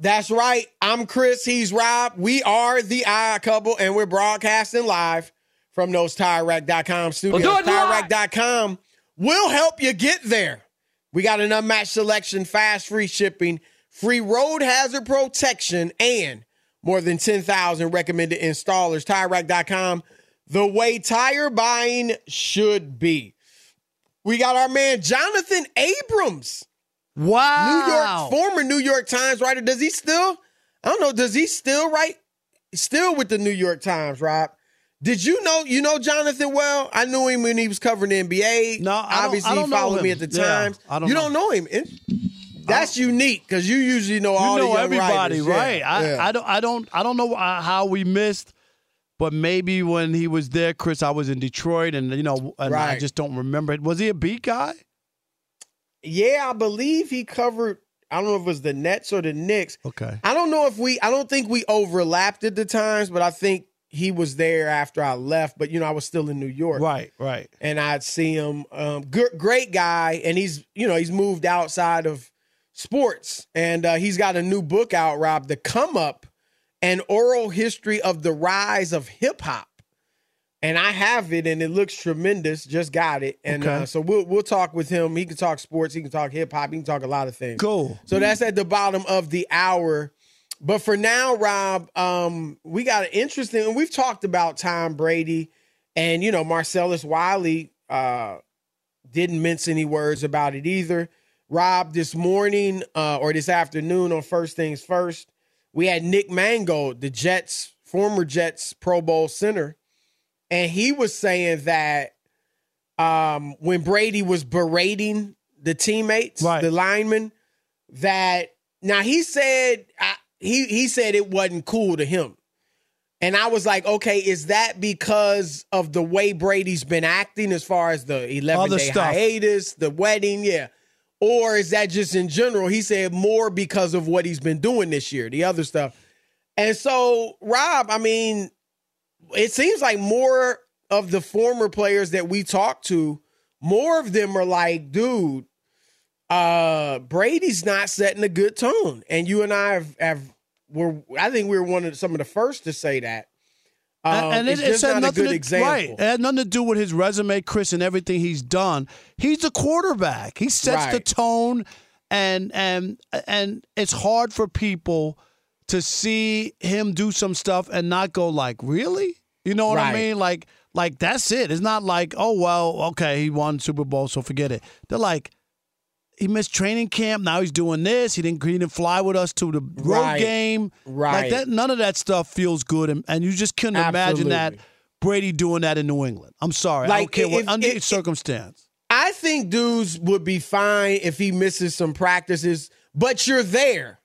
That's right. I'm Chris. He's Rob. We are the Odd Couple, and we're broadcasting live from those TireRack.com studios. We'll TireRack.com will help you get there. We got an unmatched selection, fast free shipping, free road hazard protection, and more than 10,000 recommended installers. TireRack.com, the way tire buying should be. We got our man Jonathan Abrams. Wow. New York, former New York Times writer. Does he still? I don't know. Does he still write? Still with the New York Times, Rob? Did you know? You know Jonathan well. I knew him when he was covering the NBA. No, I obviously he followed me at the Yeah, Times. I don't you know. don't know him. That's unique because you usually know You all the know everybody, writers. Yeah, right? I, yeah. I don't, I don't, I don't know how we missed, but maybe when he was there, Chris, I was in Detroit, and you know, and I just don't remember it. Was he a beat guy? Yeah, I believe he covered. I don't know if it was the Nets or the Knicks. Okay. I don't know if we. I don't think we overlapped at the times, but I think he was there after I left. But you know, I was still in New York. Right, right. and I'd see him. Um, gr- great guy, and he's you know he's moved outside of sports, and uh, he's got a new book out, Rob, "The Come Up: An Oral History of the Rise of Hip Hop." And I have it, and it looks tremendous. Just got it, and Okay. uh, so we'll we'll talk with him. He can talk sports, he can talk hip hop, he can talk a lot of things. Cool. So that's at the bottom of the hour. But for now, Rob, um, we got an interesting, and we've talked about Tom Brady, and you know Marcellus Wiley uh, didn't mince any words about it either. Rob, this morning uh, or this afternoon on First Things First, we had Nick Mangold, the Jets, former Jets Pro Bowl center, and he was saying that um, when Brady was berating the teammates, Right. the linemen, that now he said I, he he said it wasn't cool to him. And I was like, okay, is that because of the way Brady's been acting as far as the 11 Other day stuff. hiatus, the wedding? Yeah. Or is that just in general? He said more because of what he's been doing this year, the other stuff. And so, Rob, I mean, it seems like more of the former players that we talked to, more of them are like, dude, uh, Brady's not setting a good tone. And you and I have, have were I think we were one of some of the first to say that. Um, and it's it, just had not a good to, example. Right. It had nothing to do with his resume, Chris, and everything he's done. He's the quarterback. He sets the tone, and and and it's hard for people to see him do some stuff and not go like, really? You know what I mean? Like, like that's it. It's not like, oh well, okay, he won Super Bowl, so forget it. They're like. He missed training camp. Now he's doing this. He didn't. He didn't fly with us to the road Right. game. Right. Like that. None of that stuff feels good, and, and you just couldn't imagine that Brady doing that in New England. I'm sorry. I don't Like, care what under if- circumstance. I think dudes would be fine if he misses some practices, but you're there.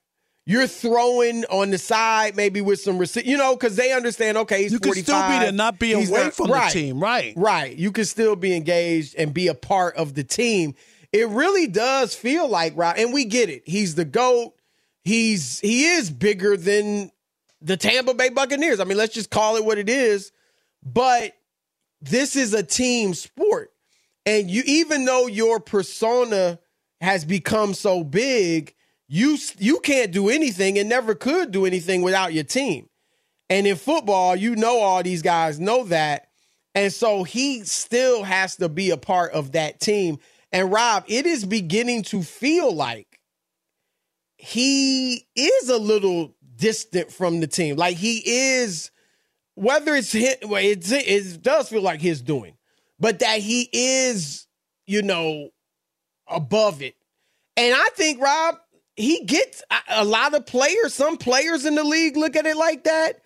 You're throwing on the side, maybe with some receipt, you know, because they understand. Okay, he's You can 45. still be there, not be away not- from right, the team, right? Right. You can still be engaged and be a part of the team. It really does feel like Rob, and we get it. He's the goat. He's he is bigger than the Tampa Bay Buccaneers. I mean, let's just call it what it is. But this is a team sport. And you even though your persona has become so big, you you can't do anything and never could do anything without your team. And in football, you know all these guys know that. And so he still has to be a part of that team. And Rob, it is beginning to feel like he is a little distant from the team. Like he is, whether it's well, it's, it does feel like his doing, but that he is, you know, above it. And I think, Rob, he gets a- lot of players, some players in the league look at it like that.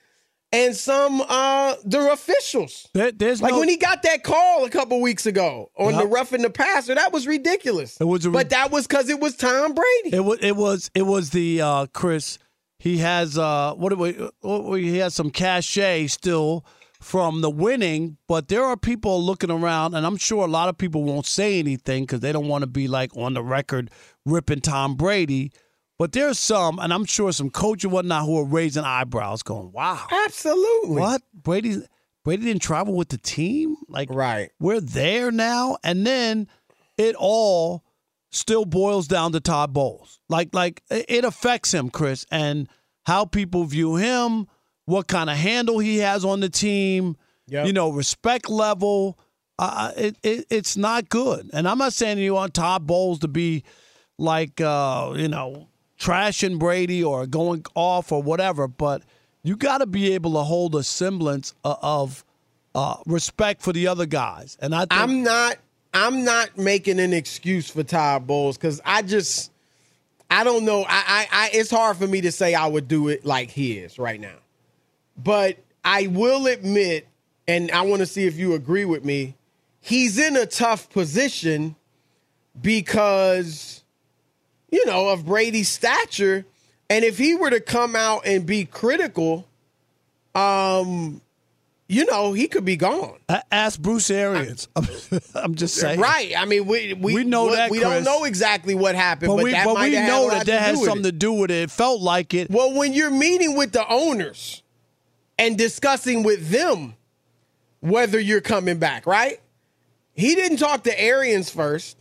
And some uh the officials. There- there's like no- when he got that call a couple weeks ago on the Yep. roughing the passer, that was ridiculous. It was a but that was because it was Tom Brady. It was. It was. It was the uh, Chris. He has uh, what? do we- what we- He has some cachet still from the winning, but there are people looking around, and I'm sure a lot of people won't say anything because they don't want to be like on the record ripping Tom Brady. But there's some, and I'm sure some coach and whatnot who are raising eyebrows, going, "Wow, Absolutely. what Brady? Brady didn't travel with the team. Like, Right. we're there now." And then it all still boils down to Todd Bowles. Like, like it it affects him, Chris, and how people view him, what kind of handle he has on the team. Yep. You know, respect level. Uh, it, it it's not good. And I'm not saying you want Todd Bowles to be like uh, you know trashing Brady or going off or whatever, but you got to be able to hold a semblance of uh, respect for the other guys. And I think I'm not I'm not making an excuse for Todd Bowles because I just I don't know. I, I I it's hard for me to say I would do it like he is right now. But I will admit, and I want to see if you agree with me, he's in a tough position because you know of Brady's stature. And if he were to come out and be critical, um, you know, he could be gone. Ask Bruce Arians. I'm, I'm just saying. Right. I mean, we we, We know what- that, we don't know exactly what happened, But, but, we, that but might we have had a know that that has something to do with it. It felt like it. Well, when you're meeting with the owners and discussing with them whether you're coming back, right? He didn't talk to Arians first.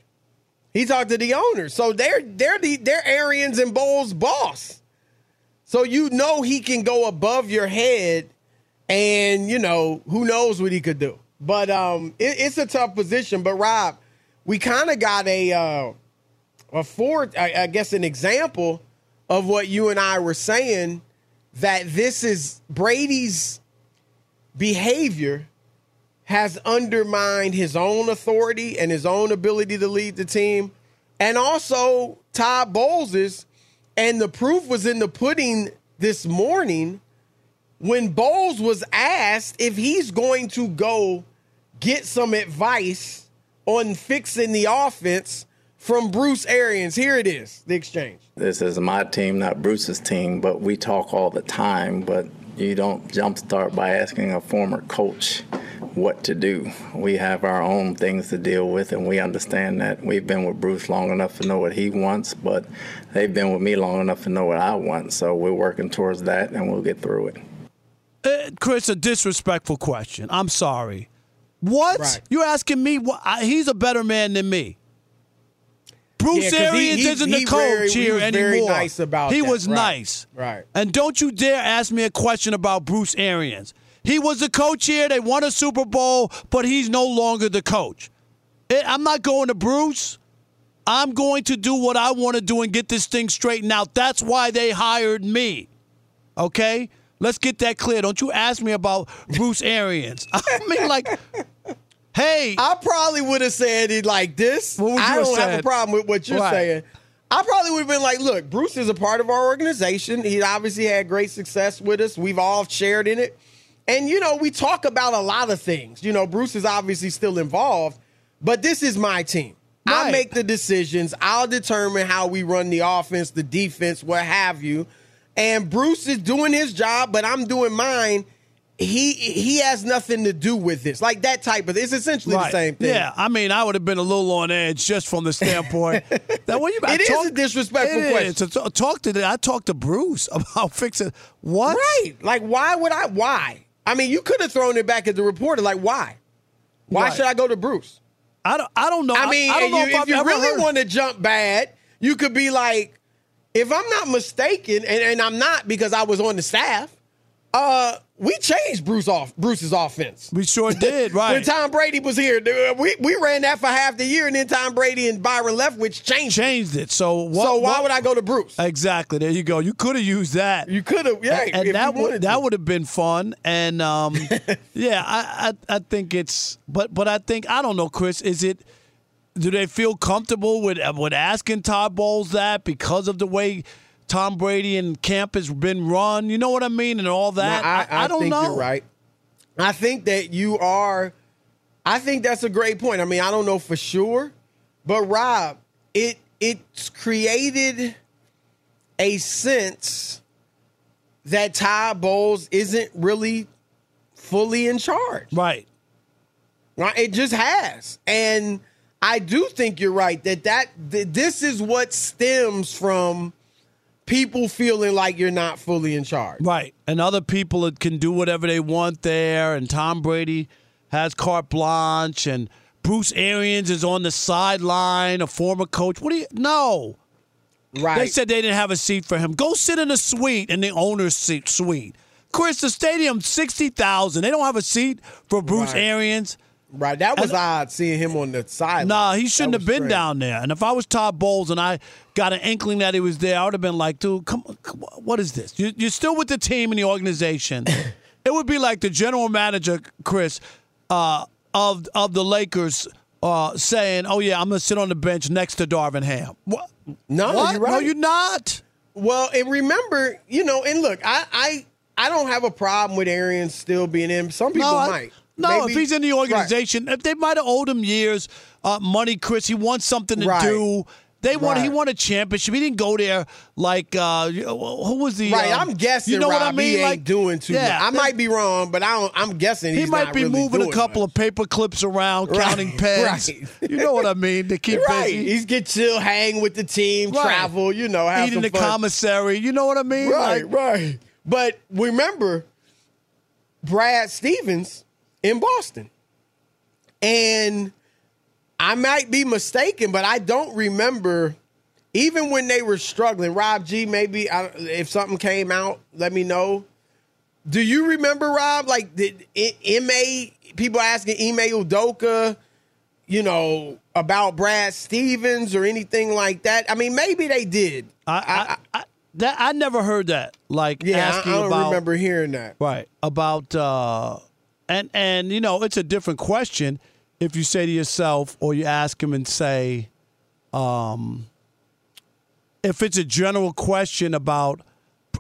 He talked to the owners. So they're they're the they're Arians and Bowles' boss. So you know he can go above your head and you know who knows what he could do. But um it, it's a tough position. But Rob, we kind of got a uh a for I, I guess an example of what you and I were saying that this is Brady's behavior has undermined his own authority and his own ability to lead the team and also Todd Bowles's. And the proof was in the pudding this morning when Bowles was asked if he's going to go get some advice on fixing the offense from Bruce Arians. Here it is, the exchange. This is my team, not Bruce's team, but we talk all the time. But you don't jumpstart by asking a former coach what to do. We have our own things to deal with, and we understand that. We've been with Bruce long enough to know what he wants, but they've been with me long enough to know what I want. So we're working towards that, and we'll get through it. Uh, Chris, a disrespectful question. I'm sorry. What? Right. You asking me? What? I, he's a better man than me. Bruce Yeah, Arians he- isn't he the coach he here anymore. nice he that. was Right. nice. Right. And don't you dare ask me a question about Bruce Arians. He was the coach here. They won a Super Bowl, but he's no longer the coach. Eh, I'm not going to Bruce. I'm going to do what I want to do and get this thing straightened out. That's why they hired me. Okay? Let's get that clear. Don't you ask me about Bruce Arians. I mean, like, hey. I probably would have said it like this. What would you I have don't have a problem with what you're Right. saying. I probably would have been like, look, Bruce is a part of our organization. He obviously had great success with us. We've all shared in it. And, you know, we talk about a lot of things. You know, Bruce is obviously still involved, but this is my team. I make the decisions. I'll determine how we run the offense, the defense, what have you. And Bruce is doing his job, but I'm doing mine. He he has nothing to do with this. Like that type of it's essentially the same thing. Yeah, I mean, I would have been a little on edge just from the standpoint that when you I It is talk- a disrespectful it question. is. To talk- to the, I talked to Bruce about fixing what? Right. Like, why would I? Why? I mean, you could have thrown it back at the reporter. Like, why? Why Right. should I go to Bruce? I don't. I don't know. I mean, I, don't know you- if, if, you really want to jump bad, you could be like, if I'm not mistaken, and, and I'm not because I was on the staff, uh, we changed Bruce off Bruce's offense. We sure did. Right. When Tom Brady was here, dude, we, we ran that for half the year, and then Tom Brady and Byron Leftwich changed. changed it. So what, so why what- would I go to Bruce? Exactly. There you go. You could have used that. You could have, yeah. and, and that would that would have been fun. And um, yeah, I, I I think it's but but I think I don't know, Chris. Is it? Do they feel comfortable with with asking Todd Bowles that because of the way Tom Brady and camp has been run? You know what I mean, and all that. No, I, I, don't think know. you're right. I think that you are. I think that's a great point. I mean, I don't know for sure, but Rob, it it's created a sense that Todd Bowles isn't really fully in charge. Right. Right? It just has. And I do think you're right that that th- this is what stems from people feeling like you're not fully in charge. Right. And other people that can do whatever they want there. And Tom Brady has carte blanche. And Bruce Arians is on the sideline, a former coach. What do you? No. Right. They said they didn't have a seat for him. Go sit in a suite in the owner's seat, suite. Chris, the stadium, 60,000. They don't have a seat for Bruce Right. Arians. Right. That was And- odd seeing him on the sideline. Nah, he shouldn't have been strange. down there. And if I was Todd Bowles and I got an inkling that he was there, I would have been like, dude, come, come what is this? You, you're still with the team and the organization. it would be like the general manager, Chris, uh, of of the Lakers uh, saying, oh, yeah, I'm going to sit on the bench next to Darvin Ham. What? No, What? you're right. No, you're not. Well, and remember, you know, and look, I I, I don't have a problem with Arians still being in. Some people no, I- might. No, Maybe- if he's in the Right. organization, if they might have owed him years, uh, money, Chris, he wants something to Right. do. They want he won a championship. He didn't go there like uh, who was the Right, um, I'm guessing. You know what I mean? He ain't like doing too yeah, much. I might be wrong, but I don't, I'm guessing He might be really moving a couple much. of paper clips around, Right, counting pens. right. You know what I mean? To keep right. busy. He's get chill, hang with the team, Right. travel. You know, have eating the fun. commissary. You know what I mean? Right, Like, right. But remember, Brad Stevens in Boston. And I might be mistaken, but I don't remember, even when they were struggling, Rob G, maybe I, if something came out, let me know. Do you remember, Rob, like did MA, people asking Ime Udoka, you know, about Brad Stevens or anything like that? I mean, maybe they did. I, I, I, that, I never heard that. Like Yeah, I, asking I don't about remember hearing that. Right. About uh and and you know, it's a different question if you say to yourself or you ask him and say, um, if it's a general question about,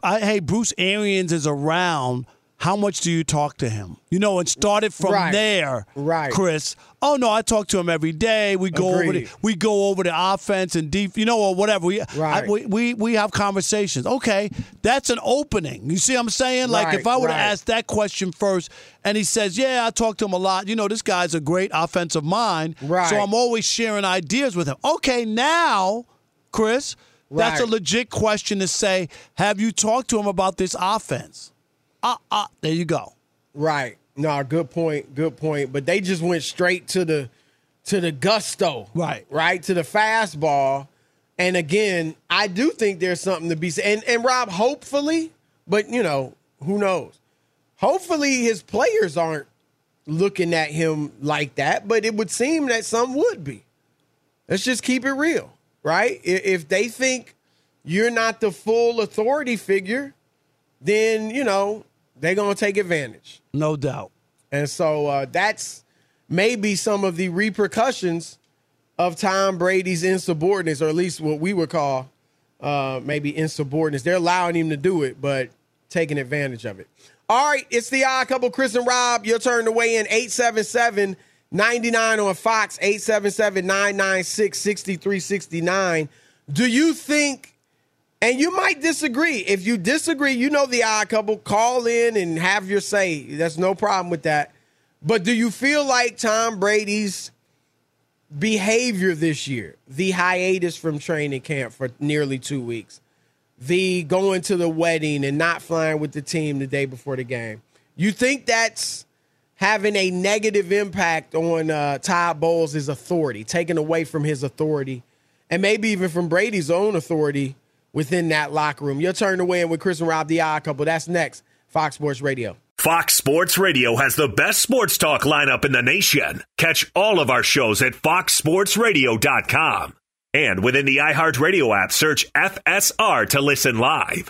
I, hey, Bruce Arians is around. How much do you talk to him? You know, and started from Right. there, Right. Chris. Oh no, I talk to him every day. We go over the we go over the offense and deep, you know, or whatever. We, Right. I, we we we have conversations. Okay, that's an opening. You see what I'm saying? Like Right, if I would have right. asked that question first, and he says, "Yeah, I talk to him a lot. You know, this guy's a great offensive mind. Right. So I'm always sharing ideas with him. Okay, now, Chris, that's a legit question to say. Have you talked to him about this offense? Ah, ah, there you go. Right. No, good point. Good point. But they just went straight to the to the gusto. Right. Right to the fastball. And again, I do think there's something to be said. And and Rob, hopefully, but you know, who knows? Hopefully his players aren't looking at him like that, but it would seem that some would be. Let's just keep it real, right? If they think you're not the full authority figure, then, you know, they're to take advantage. No doubt. And so uh, that's maybe some of the repercussions of Tom Brady's insubordinates, or at least what we would call uh, maybe insubordinates. They're allowing him to do it, but taking advantage of it. All right, it's the odd couple, Chris and Rob. Your turn to weigh in 877 99 on Fox, 877 996 6369. Do you think and you might disagree. If you disagree, you know the odd couple. Call in and have your say. That's no problem with that. But do you feel like Tom Brady's behavior this year, the hiatus from training camp for nearly two weeks, the going to the wedding and not flying with the team the day before the game, you think that's having a negative impact on uh, Todd Bowles' authority, taking away from his authority, and maybe even from Brady's own authority within that locker room. Your turn win with Chris and Rob, the odd couple. That's next. Fox Sports Radio. Fox Sports Radio has the best sports talk lineup in the nation. Catch all of our shows at foxsportsradio.com. And within the iHeartRadio app, search FSR to listen live.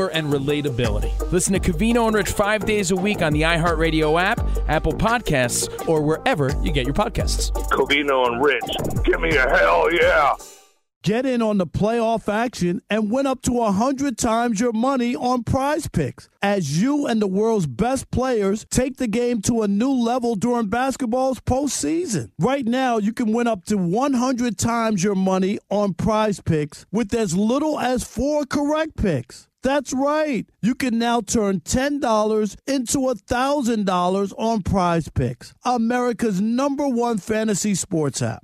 and relatability. Listen to Covino and Rich five days a week on the iHeartRadio app, Apple Podcasts, or wherever you get your podcasts. Covino and Rich. Give me a hell yeah. Get in on the playoff action and win up to 100 times your money on prize picks as you and the world's best players take the game to a new level during basketball's postseason. Right now, you can win up to 100 times your money on prize picks with as little as four correct picks. That's right. You can now turn $10 into $1,000 on prize picks, America's number one fantasy sports app.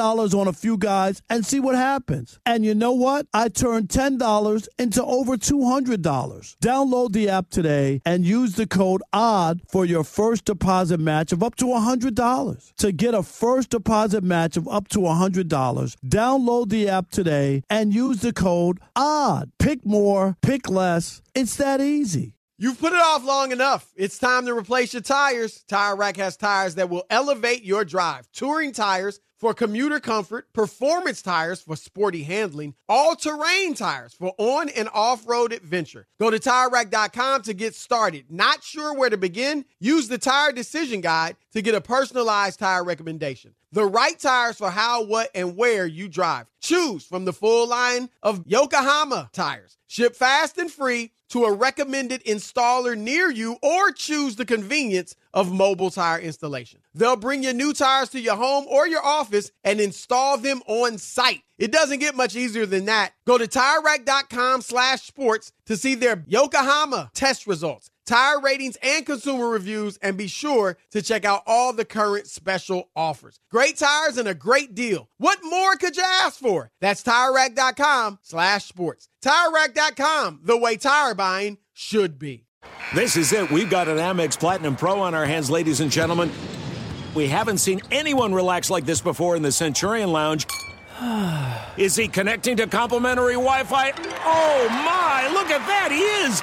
on a few guys and see what happens. And you know what? I turned $10 into over $200. Download the app today and use the code ODD for your first deposit match of up to $100. To get a first deposit match of up to $100, download the app today and use the code ODD. Pick more, pick less. It's that easy. You've put it off long enough. It's time to replace your tires. Tire Rack has tires that will elevate your drive. Touring tires for commuter comfort, performance tires for sporty handling, all-terrain tires for on and off-road adventure. Go to TireRack.com to get started. Not sure where to begin? Use the Tire Decision Guide to get a personalized tire recommendation. The right tires for how, what, and where you drive. Choose from the full line of Yokohama tires. Ship fast and free to a recommended installer near you or choose the convenience of mobile tire installation. They'll bring your new tires to your home or your office and install them on site. It doesn't get much easier than that. Go to TireRack.com slash sports to see their Yokohama test results, tire ratings, and consumer reviews, and be sure to check out all the current special offers. Great tires and a great deal. What more could you ask for? That's TireRack.com slash sports. TireRack.com, the way tire buying should be. This is it. We've got an Amex Platinum Pro on our hands, ladies and gentlemen. We haven't seen anyone relax like this before in the Centurion Lounge. Is he connecting to complimentary Wi Fi? Oh my, look at that, he is!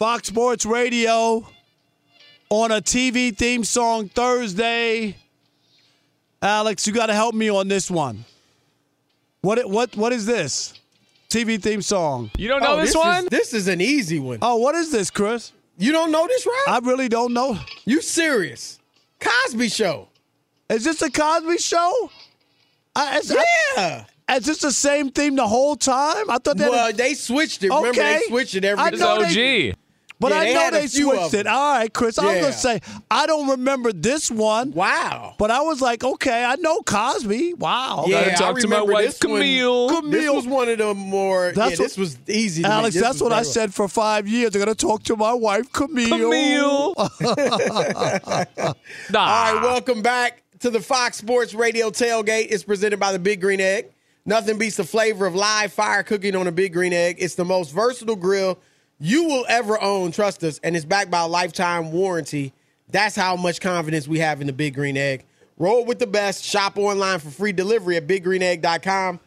Fox Sports Radio on a TV theme song Thursday. Alex, you got to help me on this one. What what what is this? TV theme song. You don't know Oh, this, one? Is, this is an easy one. Oh, what is this, Chris? You don't know this, right? I really don't know. You serious? Cosby Show. Is this a Cosby Show? I, is, Yeah. I, is this the same theme the whole time? I thought that. well, they switched it. Remember, Okay. they switched it every I It's know OG. they- But Yeah, I they know had a they switched it. All right, Chris. I was gonna say I don't remember this one. Wow. But I was like, okay, I know Cosby. Wow. Yeah, Gotta talk I to my remember wife, this one. Camille. This Camille. was one of the more. That's yeah, what- this was easy. Alex, that's what I said for five years. I'm gonna talk to my wife, Camille. Camille. All right, welcome back to the Fox Sports Radio tailgate. It's presented by the Big Green Egg. Nothing beats the flavor of live fire cooking on a Big Green Egg. It's the most versatile grill you will ever own. Trust us, and it's backed by a lifetime warranty. That's how much confidence we have in the Big Green Egg. Roll with the best. Shop online for free delivery at biggreenegg.com.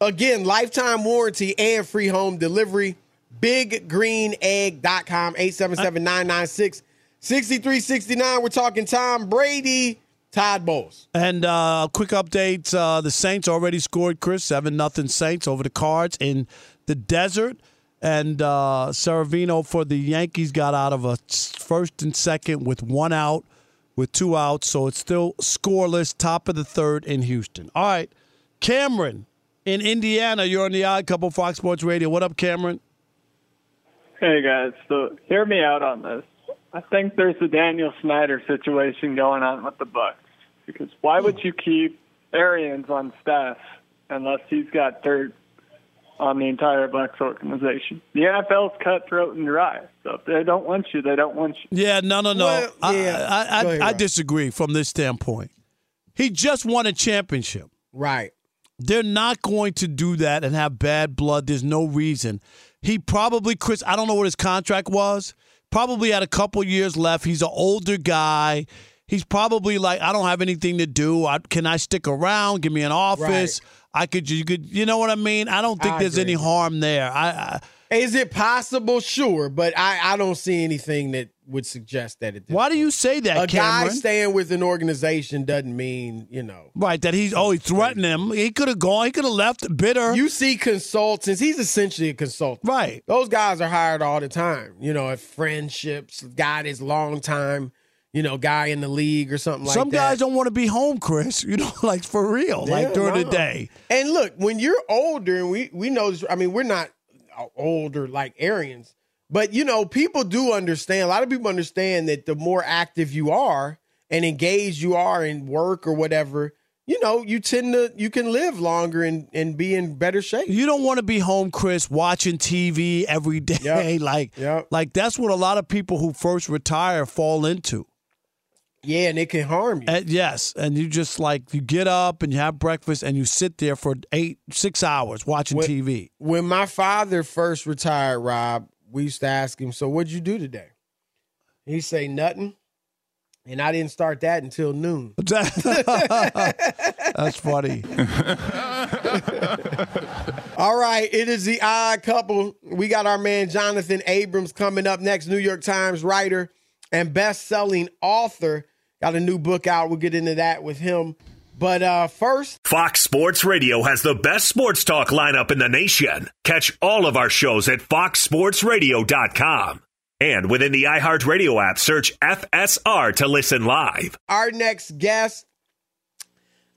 Again, lifetime warranty and free home delivery. BigGreenEgg.com, 877-996-6369. We're talking Tom Brady Todd Bowles. And uh, quick updates: uh, the Saints already scored, Chris, seven nothing Saints over the Cards in the desert. And uh, Severino for the Yankees got out of a first and second with one out, with two outs, so it's still scoreless. Top of the third in Houston. All right, Cameron in Indiana. You're on the Odd Couple Fox Sports Radio. What up, Cameron? Hey guys, so hear me out on this. I think there's a Daniel Snyder situation going on with the Bucs because why would you keep Arians on staff unless he's got third on the entire Bucs organization? The NFL's cutthroat and dry, so if they don't want you, they don't want you. Yeah, no, no, no. Well, I, yeah. I, I, Go ahead, I disagree from this standpoint. He just won a championship. Right. They're not going to do that and have bad blood. There's no reason. He probably, Chris, I don't know what his contract was. Probably had a couple years left. He's an older guy. He's probably like, I don't have anything to do. I, can I stick around? Give me an office. I could, you could, you know what I mean? I don't think I there's agree. any harm there. I, I Is it possible? Sure, but I, I don't see anything that would suggest that it. why do you say that, A guy staying with an organization doesn't mean you know. right, that he's oh he threatened him. He could have gone. He could have left bitter. You see consultants. He's essentially a consultant. Right. Those guys are hired all the time. You know, at friendships, guy that's long time, you know, guy in the league or something like Some that. Some guys don't want to be home, Chris. You know, like for real, like Yeah, during the day. And look, when you're older, and we we know this. I mean, we're not older like Arians, but you know, people do understand. A lot of people understand that the more active you are and engaged you are in work or whatever, you know, you tend to you can live longer and and be in better shape. You don't want to be home, Chris, watching TV every day. Like, like that's what a lot of people who first retire fall into. Yeah, and it can harm you. And yes, and you just like you get up and you have breakfast and you sit there for eight, six hours watching When- TV. When my father first retired, Rob, we used to ask him, "So what'd you do today?" He'd say nothing, and I didn't start that until noon. That's funny. All right, it is the odd couple. We got our man Jonathan Abrams coming up next, New York Times writer and best-selling author. Got a new book out. We'll get into that with him. But uh first, Fox Sports Radio has the best sports talk lineup in the nation. Catch all of our shows at foxsportsradio.com. And within the iHeartRadio app, search FSR to listen live. our next guest,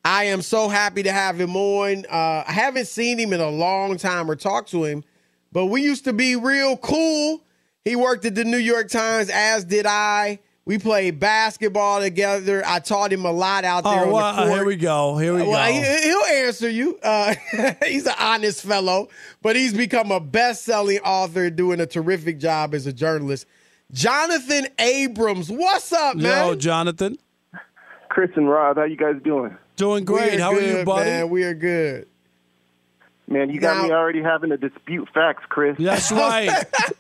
I am so happy to have him on. Uh, I haven't seen him in a long time or talked to him, but we used to be real cool. He worked at the New York Times, as did I. We played basketball together. I taught him a lot out there Oh, on well, the court. here we go. Here we well, go. He, he'll answer you. Uh, he's an honest fellow, but he's become a best-selling author, doing a terrific job as a journalist. Jonathan Abrams, what's up, man? Yo, Jonathan. Chris and Rob, how you guys doing? Doing great. We How are you, buddy? Man, we are good. Man, you got me already having to dispute facts, Chris. That's right.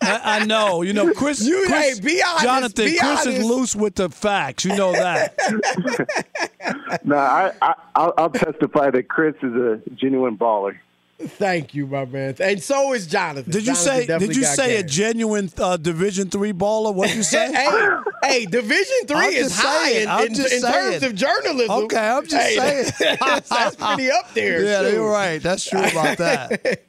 I, I know. You know, Chris. You- Chris hey, be honest, Jonathan, be Chris is loose with the facts. You know that. nah, I, I I'll, I'll testify that Chris is a genuine baller. Thank you, my man. And so is Jonathan. Did you Jonathan say? Did you say a genuine uh, Division three baller? What you say? hey, hey, Division three is high saying, in, in, just in terms of journalism. Okay, I'm just Hey, saying. that's, that's pretty up there. Yeah, shoot. you're right. That's true about that.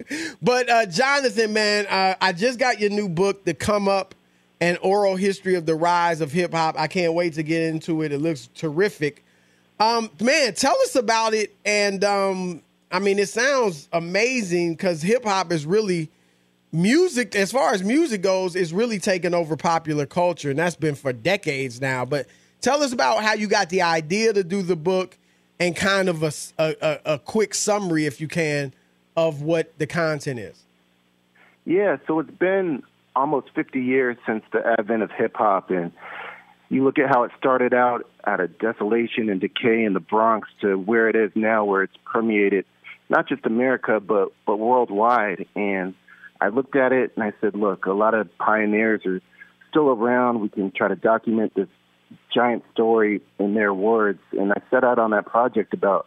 But uh, Jonathan, man, uh, I just got your new book, The Come Up, an oral history of the rise of hip hop. I can't wait to get into it. It looks terrific. Um, man, tell us about it. And um, I mean, it sounds amazing because hip hop is really music, as far as music goes, is really taking over popular culture, and that's been for decades now. But tell us about how you got the idea to do the book and kind of a a quick summary, if you can, of what the content is. Yeah, so it's been almost 50 years since the advent of hip hop, and you look at how it started out out of desolation and decay in the Bronx to where it is now, where it's permeated not just America but but worldwide. And I looked at it and I said, look, a lot of pioneers are still around. We can try to document this giant story in their words. And I set out on that project about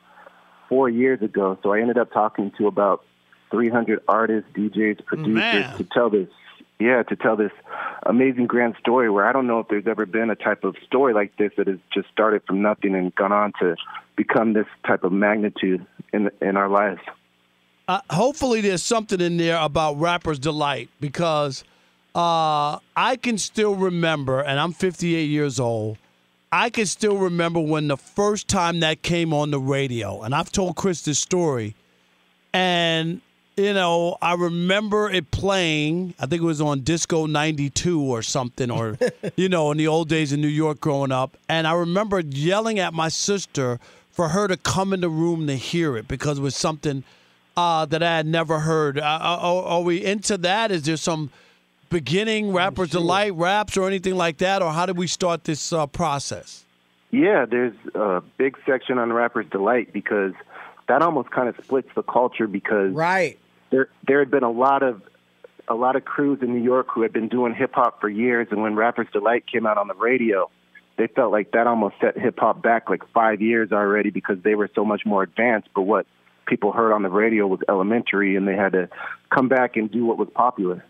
four years ago. So I ended up talking to about 300 artists, DJs, producers Man. to tell this, yeah, to tell this amazing grand story where I don't know if there's ever been a type of story like this that has just started from nothing and gone on to become this type of magnitude in in our lives. Uh, hopefully, there's something in there about Rapper's Delight because uh, I can still remember, and I'm 58 years old. I can still remember when the first time that came on the radio, and I've told Chris this story, and you know, I remember it playing. I think it was on Disco 92 or something, or, you know, in the old days in New York growing up. And I remember yelling at my sister for her to come in the room to hear it because it was something uh, that I had never heard. Uh, are, are, we into that? Is there some beginning Rapper's sure. Delight raps or anything like that? Or how did we start this uh, process? Yeah, there's a big section on Rapper's Delight because that almost kind of splits the culture because right there there had been a lot of a lot of crews in New York who had been doing hip hop for years, and when Rapper's Delight came out on the radio, they felt like that almost set hip hop back like five years already because they were so much more advanced. But what people heard on the radio was elementary, and they had to come back and do what was popular.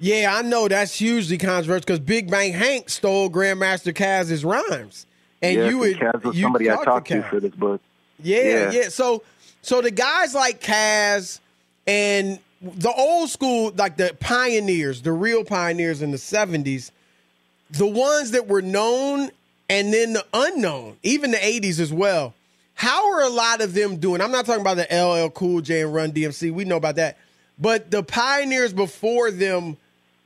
Yeah, I know that's hugely controversial because Big Bank Hank stole Grandmaster Caz's rhymes, and yeah, you would Caz was somebody I talked to, to for this book. Yeah, yeah, yeah. So, so the guys like Caz and the old school, like the pioneers, the real pioneers in the 70s, the ones that were known and then the unknown, even the 80s as well. How are a lot of them doing? I'm not talking about the LL Cool J and Run DMC. We know about that. But the pioneers before them,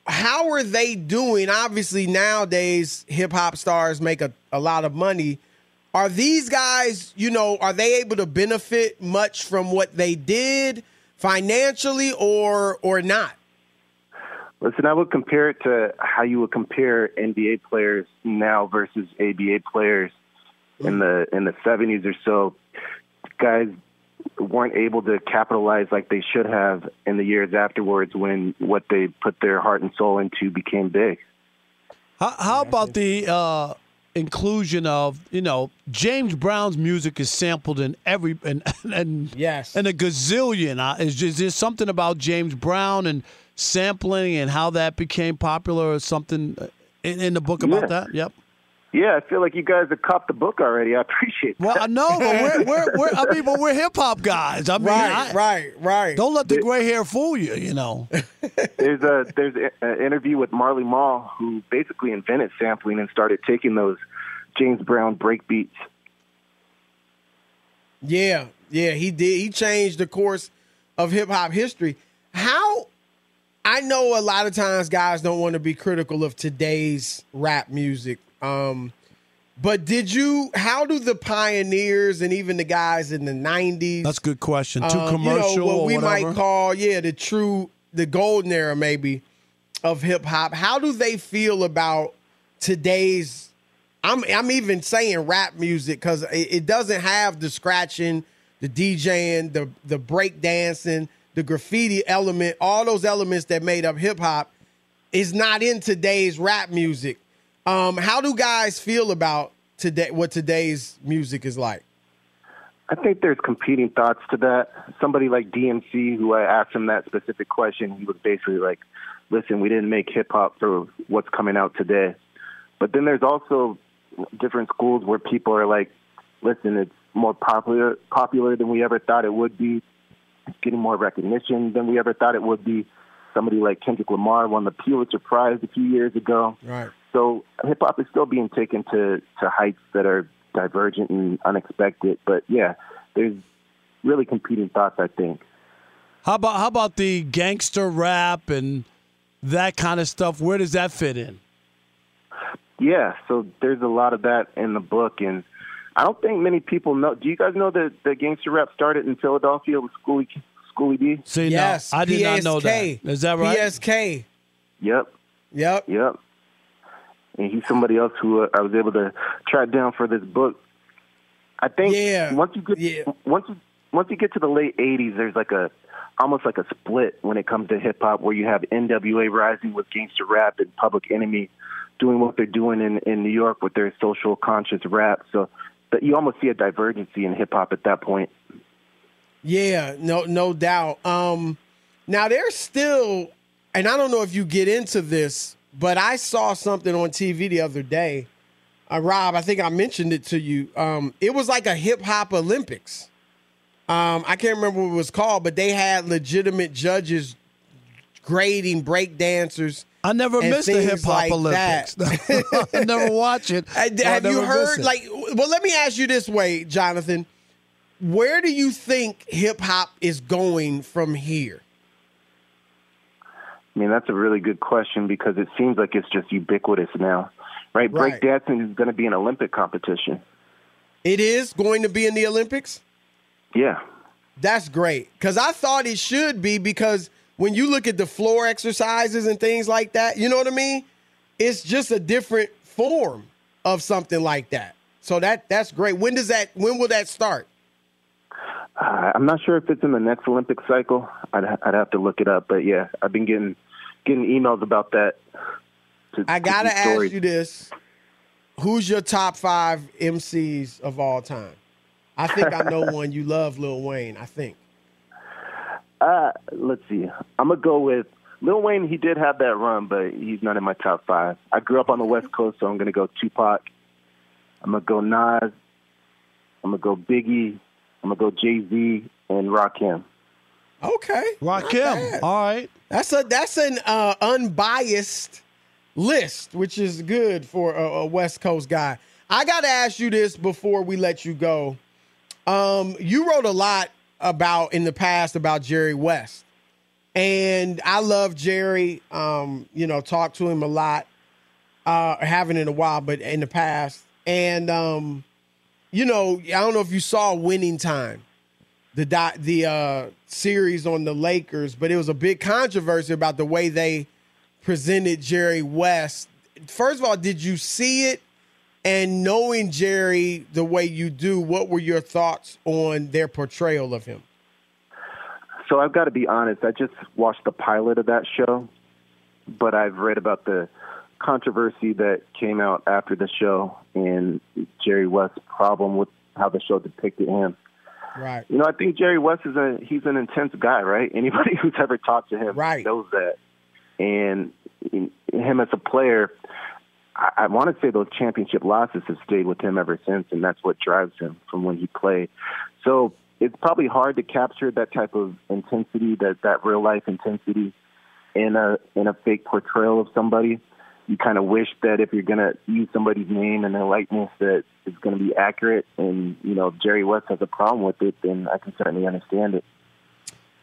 how are they doing? Obviously, nowadays, hip hop stars make a, a lot of money. Are these guys, you know, are they able to benefit much from what they did? financially or or not? Listen, I would compare it to how you would compare NBA players now versus ABA players in the in the 70s or so. Guys weren't able to capitalize like they should have in the years afterwards when what they put their heart and soul into became big. How, how about the uh, inclusion of you know James Brown's music is sampled in every and and yes and a gazillion. Uh, is, is there something about James Brown and sampling and how that became popular or something uh, in, in the book about yeah. that? Yep. Yeah, I feel like you guys have copped the book already. I appreciate that. Well, I know, but we're, we're, we're I mean, but we're hip hop guys. I mean, right, I, right, right. Don't let the gray hair fool you. You know. there's a there's an interview with Marley Marl who basically invented sampling and started taking those James Brown break beats. Yeah, yeah, he did. He changed the course of hip hop history. How I know a lot of times guys don't want to be critical of today's rap music. Um, but did you? How do the pioneers and even the guys in the '90s? That's a good question. Too um, commercial. You know, what we whatever? might call, yeah, the true, the golden era, maybe of hip hop. How do they feel about today's? I'm I'm even saying rap music because it, it doesn't have the scratching, the DJing, the the break dancing, the graffiti element, all those elements that made up hip hop is not in today's rap music. Um, how do guys feel about today? What today's music is like? I think there's competing thoughts to that. Somebody like DMC, who I asked him that specific question, he was basically like, "Listen, we didn't make hip hop for what's coming out today." But then there's also different schools where people are like, "Listen, it's more popular popular than we ever thought it would be. Getting more recognition than we ever thought it would be." Somebody like Kendrick Lamar won the Pulitzer Prize a few years ago. Right. So hip hop is still being taken to to heights that are divergent and unexpected. But yeah, there's really competing thoughts. I think. How about how about the gangster rap and that kind of stuff? Where does that fit in? Yeah, so there's a lot of that in the book, and I don't think many people know. Do you guys know that the gangster rap started in Philadelphia with Schoolly Schoolly D? See, yes, no, I did PSK. not know that. Is that right? PSK. Yep. Yep. Yep. And he's somebody else who uh, I was able to track down for this book. I think Yeah. once you get Yeah. once you once you get to the late '80s, there's like a almost like a split when it comes to hip hop, where you have NWA rising with gangster rap and Public Enemy doing what they're doing in in New York with their social conscious rap. So that you almost see a divergency in hip hop at that point. Yeah, no, no doubt. Um, now there's still, and I don't know if you get into this but I saw something on TV the other day. Uh, Rob, I think I mentioned it to you. Um, it was like a hip hop Olympics. Um, I can't remember what it was called, but they had legitimate judges grading break dancers. I never and missed the hip hop like Olympics. I never watch it. So I Have you heard? Like, well, let me ask you this way, Jonathan. Where do you think hip hop is going from here? I mean, that's a really good question because it seems like it's just ubiquitous now, right? Right. Breakdancing is going to be an Olympic competition. It is going to be in the Olympics. Yeah. That's great because I thought it should be because when you look at the floor exercises and things like that, you know what I mean. It's just a different form of something like that. So that that's great. When does that? When will that start? Uh, I'm not sure if it's in the next Olympic cycle. I'd, I'd have to look it up, but yeah, I've been getting getting emails about that. to- I gotta ask you this: Who's your top five MCs of all time? I think I know one. You love Lil Wayne. I think. Uh, let's see. I'm gonna go with Lil Wayne. He did have that run, but he's not in my top five. I grew up on the West Coast, so I'm gonna go Tupac. I'm gonna go Nas. I'm gonna go Biggie. I'm gonna go Jay Z and Rakim. Okay, Rakim. All right. That's a that's an uh, unbiased list, which is good for a, a West Coast guy. I got to ask you this before we let you go. Um, you wrote a lot about in the past about Jerry West, and I love Jerry. Um, you know, talked to him a lot. Uh, haven't in a while, but in the past, and um, you know, I don't know if you saw Winning Time the dot the uh, series on the Lakers, but it was a big controversy about the way they presented Jerry West. First of all, did you see it? And knowing Jerry the way you do, what were your thoughts on their portrayal of him? So I've got to be honest. I just watched the pilot of that show, but I've read about the controversy that came out after the show and Jerry West's problem with how the show depicted him. Right. You know, I think Jerry West is a he's an intense guy, right? Anybody who's ever talked to him right. knows that. And in- him as a player, I, I want to say those championship losses have stayed with him ever since, and that's what drives him from when he played. So it's probably hard to capture that type of intensity, that that real life intensity, in a in a fake portrayal of somebody. You kind of wish that if you're going to use somebody's name and their likeness, that it's going to be accurate. And you know, if Jerry West has a problem with it, then I can certainly understand it.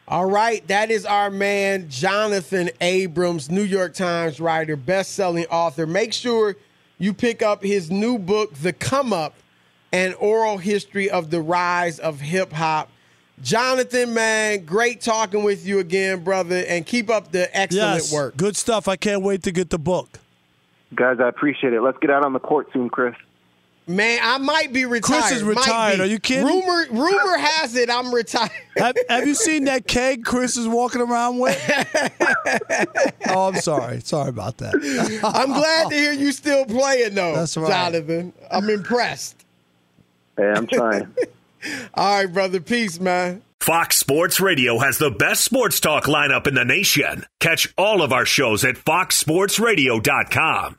All right, that is our man Jonathan Abrams, New York Times writer, best-selling author. Make sure you pick up his new book, The Come Up: An Oral History of the Rise of Hip Hop. Jonathan, man, great talking with you again, brother, and keep up the excellent yes. work. Good stuff. I can't wait to get the book. Guys, I appreciate it. Let's get out on the court soon, Chris. Man, I might be retired. Chris is Might retired. Are you kidding? Rumor, rumor has it I'm retired. Have, have you seen that keg Chris is walking around with? oh, I'm sorry. Sorry about that. I'm glad to hear you still playing, though. That's right. Jonathan. I'm impressed. Hey, I'm trying. All right, brother. Peace, man. Fox Sports Radio has the best sports talk lineup in the nation. Catch all of our shows at foxsportsradio.com.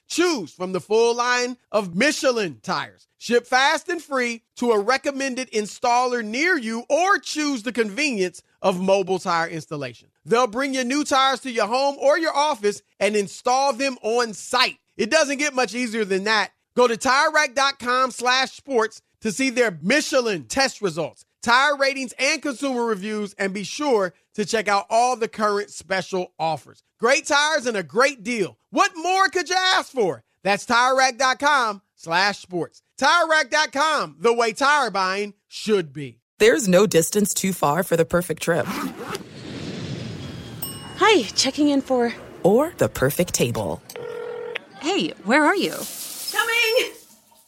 Choose from the full line of Michelin tires. Ship fast and free to a recommended installer near you or choose the convenience of mobile tire installation. They'll bring your new tires to your home or your office and install them on site. It doesn't get much easier than that. Go to TireRack.com slash sports to see their Michelin test results, tire ratings, and consumer reviews, and be sure to check out all the current special offers. Great tires and a great deal. What more could you ask for? That's TireRack.com slash sports. TireRack.com, the way tire buying should be. There's no distance too far for the perfect trip. Hi, checking in for. Or the perfect table. Hey, Hey, where are you? Coming!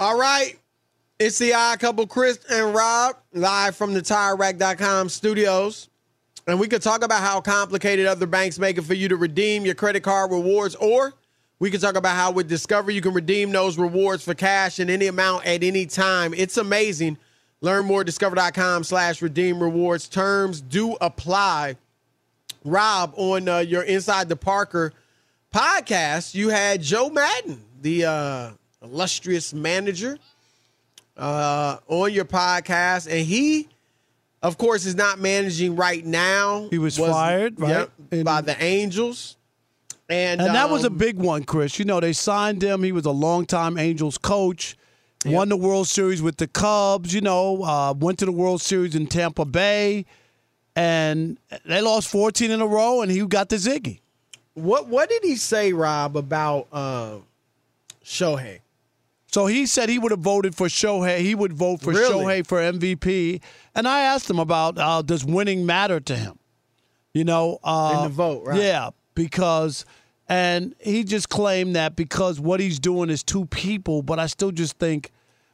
All right. It's the odd couple, Chris and Rob, live from the TireRack.com studios. And we could talk about how complicated other banks make it for you to redeem your credit card rewards, or we could talk about how with Discover you can redeem those rewards for cash in any amount at any time. It's amazing. Learn more at discover.com slash redeem rewards. Terms do apply. Rob, on uh, your Inside the Parker podcast, you had Joe Maddon, the uh, illustrious manager, uh, on your podcast, and he, of course, is not managing right now. He was, fired, right? Yep, by the Angels. And, And that was a um, big one, Chris. You know, they signed him. He was a longtime Angels coach. Won the World Series with the Cubs. You know, uh, went to the World Series in Tampa Bay, and they lost 14 in a row. And he got the Ziggy. What What did he say, Rob, about uh, Shohei? So he said he would have voted for Shohei. He would vote for Really? Shohei for MVP. And I asked him about uh, does winning matter to him? You know, uh, In the vote, right? Yeah, because and he just claimed that because what he's doing is two people. But I still just think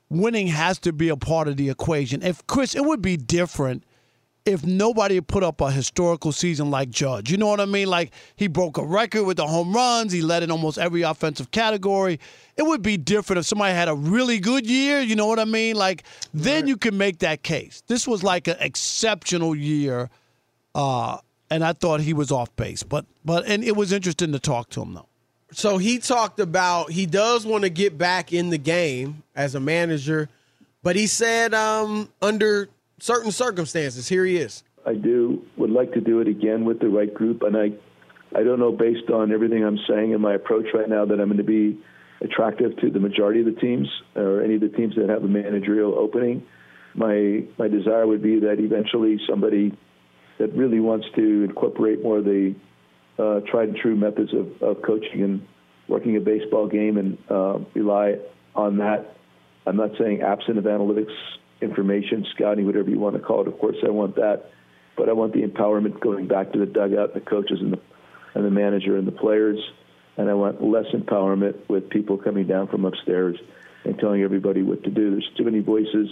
winning has to be a part of the equation. If Chris, it would be different if nobody put up a historical season like Judge. You know what I mean? Like he broke a record with the home runs, he led in almost every offensive category. It would be different if somebody had a really good year, you know what I mean? Like then you can make that case. This was like an exceptional year. Uh and I thought he was off base. But but and it was interesting to talk to him though. so he talked about he does want to get back in the game as a manager, but he said um, under certain circumstances. Here he is. I do would like to do it again with the right group, and I, I don't know based on everything I'm saying and my approach right now that I'm going to be attractive to the majority of the teams or any of the teams that have a managerial opening. My my desire would be that eventually somebody that really wants to incorporate more of the uh, tried and true methods of, of coaching and working a baseball game and uh, rely on that. I'm not saying absent of analytics, information, scouting, whatever you want to call it. Of course, I want that, but I want the empowerment going back to the dugout, the coaches and the and the manager and the players, and I want less empowerment with people coming down from upstairs and telling everybody what to do. There's too many voices.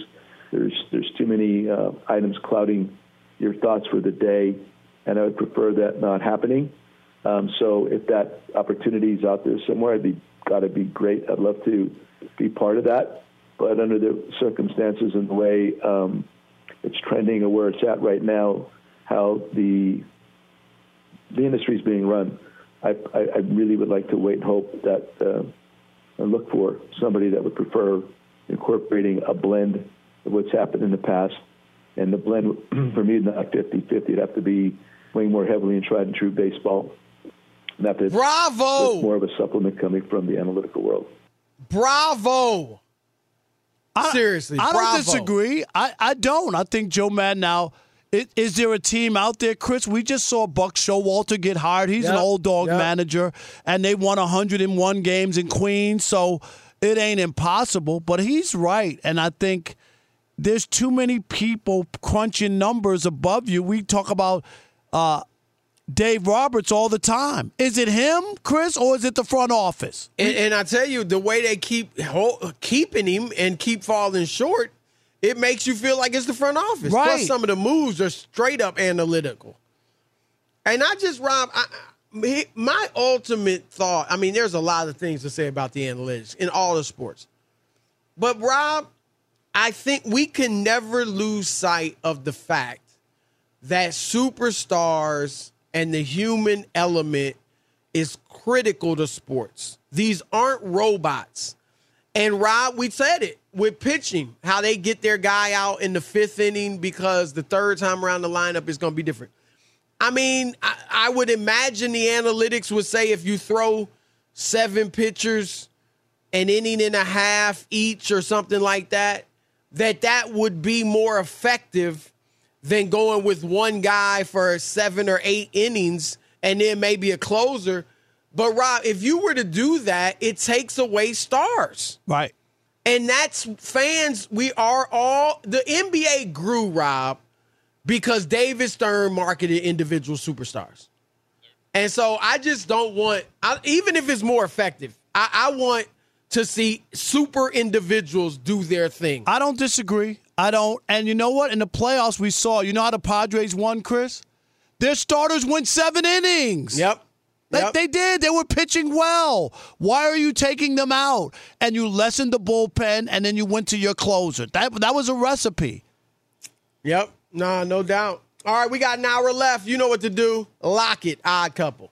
There's there's too many uh, items clouding your thoughts for the day, and I would prefer that not happening. Um, so if that opportunity is out there somewhere, I'd be got to be great. I'd love to be part of that, but under the circumstances and the way um, it's trending or where it's at right now, how the the industry is being run, I, I, I, really would like to wait and hope that uh, and look for somebody that would prefer incorporating a blend of what's happened in the past. And the blend for me, not 50 50, it'd have to be weighing more heavily in tried and true baseball. Not that Bravo! more of a supplement coming from the analytical world. Bravo! I, Seriously, I bravo. don't disagree. I, I don't. I think Joe Maddon now. Is, is there a team out there, Chris? We just saw Buck Showalter get hired. He's an old dog yep. manager, and they won 101 games in Queens, so it ain't impossible. But he's right, and I think there's too many people crunching numbers above you. We talk about uh, Dave Roberts all the time. Is it him, Chris, or is it the front office? And, and I tell you, the way they keep ho- keeping him and keep falling short, it makes you feel like it's the front office. Right. Plus, some of the moves are straight up analytical. And I just, Rob, I- my ultimate thought. I mean, there's a lot of things to say about the analytics in all the sports, but Rob, I think we can never lose sight of the fact that superstars and the human element is critical to sports. These aren't robots. And Rob, we said it with pitching, how they get their guy out in the fifth inning because the third time around the lineup is going to be different. I mean, I, I would imagine the analytics would say if you throw seven pitchers, an inning and a half each, or something like that, that that would be more effective than going with one guy for seven or eight innings and then maybe a closer. But Rob, if you were to do that, it takes away stars. Right. And that's fans. We are all the NBA grew, Rob, because David Stern marketed individual superstars. And so I just don't want, I, even if it's more effective, I, I want to see super individuals do their thing. I don't disagree. I don't. And you know what? In the playoffs, we saw. You know how the Padres won, Chris? Their starters went seven innings. Yep. Like Yep. they did. They were pitching well. Why are you taking them out? And you lessened the bullpen, and then you went to your closer. That that was a recipe. Yep. Nah, no doubt. All right, we got an hour left. You know what to do. Lock it, odd couple.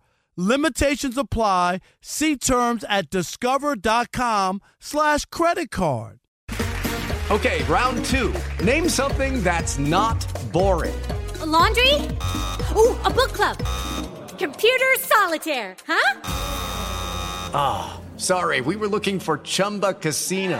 Limitations apply. See terms at discover.com slash credit card. Okay, round two. Name something that's not boring. A laundry? Ooh, a book club. Computer solitaire, huh? Ah, oh, sorry, we were looking for Chumba Casino.